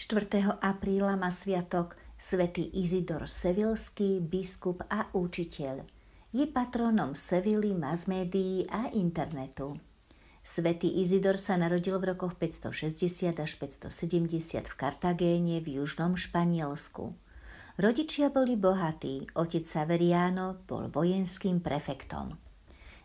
4. apríla má sviatok svätý Izidor Sevilský, biskup a učiteľ. Je patronom Sevily, mass médií a internetu. Svetý Izidor sa narodil v rokoch 560 až 570 v Kartagéne v južnom Španielsku. Rodičia boli bohatí, otec Saveriano bol vojenským prefektom.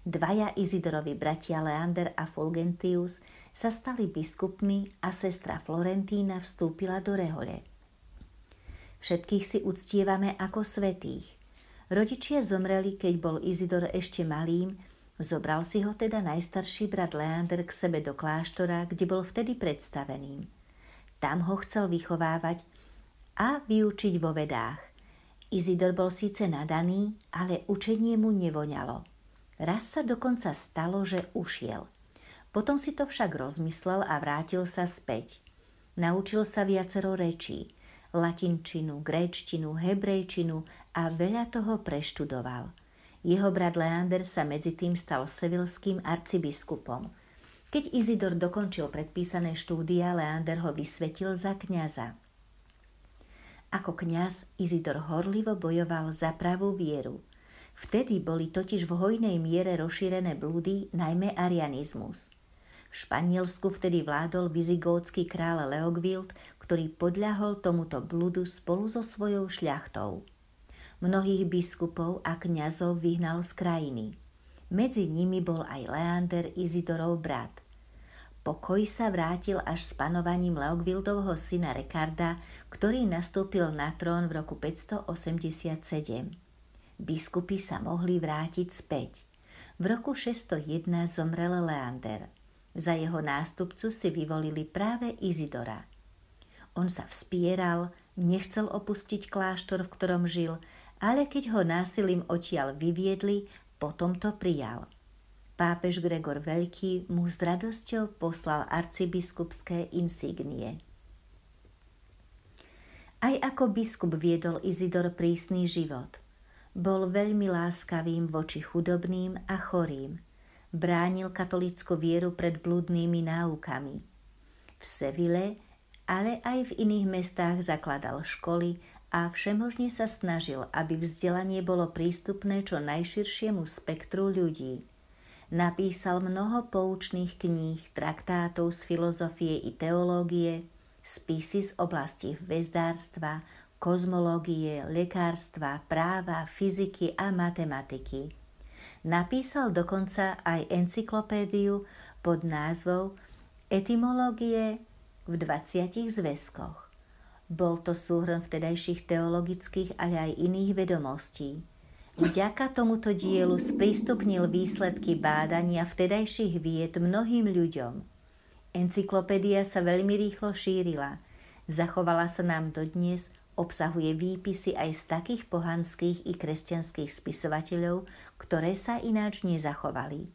Dvaja Izidorovi bratia Leander a Fulgentius sa stali biskupmi a sestra Florentína vstúpila do rehole. Všetkých si uctievame ako svetých. Rodičia zomreli, keď bol Izidor ešte malým, zobral si ho teda najstarší brat Leander k sebe do kláštora, kde bol vtedy predstaveným. Tam ho chcel vychovávať a vyučiť vo vedách. Izidor bol síce nadaný, ale učenie mu nevoňalo. Raz sa dokonca stalo, že ušiel. Potom si to však rozmyslel a vrátil sa späť. Naučil sa viacero rečí – latinčinu, gréčtinu, hebrejčinu a veľa toho preštudoval. Jeho brat Leander sa medzi tým stal sevilským arcibiskupom. Keď Izidor dokončil predpísané štúdia, Leander ho vysvetil za kňaza. Ako kňaz Izidor horlivo bojoval za pravú vieru. Vtedy boli totiž v hojnej miere rozšírené blúdy, najmä arianizmus. V Španielsku vtedy vládol vizigótsky kráľ Leogvild, ktorý podľahol tomuto bludu spolu so svojou šľachtou. Mnohých biskupov a kňazov vyhnal z krajiny. Medzi nimi bol aj Leander Izidorov brat. Pokoj sa vrátil až s panovaním Leogvildovho syna Rekarda, ktorý nastúpil na trón v roku 587. Biskupy sa mohli vrátiť späť. V roku 601 zomrel Leander. Za jeho nástupcu si vyvolili práve Izidora – on sa vspieral, nechcel opustiť kláštor, v ktorom žil, ale keď ho násilím odtiaľ vyviedli, potom to prijal. Pápež Gregor Veľký mu s radosťou poslal arcibiskupské insignie. Aj ako biskup viedol Izidor prísny život. Bol veľmi láskavým voči chudobným a chorým. Bránil katolickú vieru pred blúdnymi náukami. V Sevile ale aj v iných mestách zakladal školy a všemožne sa snažil, aby vzdelanie bolo prístupné čo najširšiemu spektru ľudí. Napísal mnoho poučných kníh, traktátov z filozofie i teológie, spisy z oblasti hvezdárstva, kozmológie, lekárstva, práva, fyziky a matematiky. Napísal dokonca aj encyklopédiu pod názvou Etymológie v 20 zväzkoch. Bol to súhrn vtedajších teologických, ale aj iných vedomostí. Vďaka tomuto dielu sprístupnil výsledky bádania vtedajších vied mnohým ľuďom. Encyklopédia sa veľmi rýchlo šírila. Zachovala sa nám dodnes, obsahuje výpisy aj z takých pohanských i kresťanských spisovateľov, ktoré sa ináč nezachovali.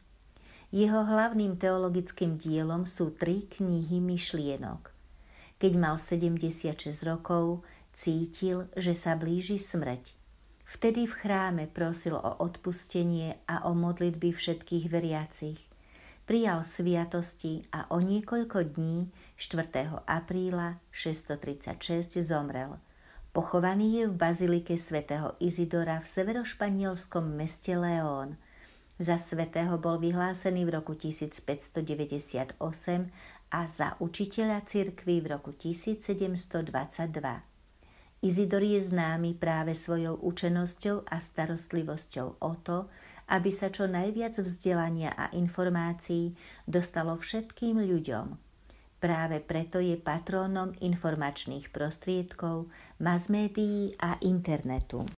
Jeho hlavným teologickým dielom sú tri knihy myšlienok. Keď mal 76 rokov, cítil, že sa blíži smrť. Vtedy v chráme prosil o odpustenie a o modlitby všetkých veriacich. Prijal sviatosti a o niekoľko dní 4. apríla 636 zomrel. Pochovaný je v bazilike svätého Izidora v severošpanielskom meste León – za svetého bol vyhlásený v roku 1598 a za učiteľa cirkvy v roku 1722. Izidor je známy práve svojou učenosťou a starostlivosťou o to, aby sa čo najviac vzdelania a informácií dostalo všetkým ľuďom. Práve preto je patrónom informačných prostriedkov, mass médií a internetu.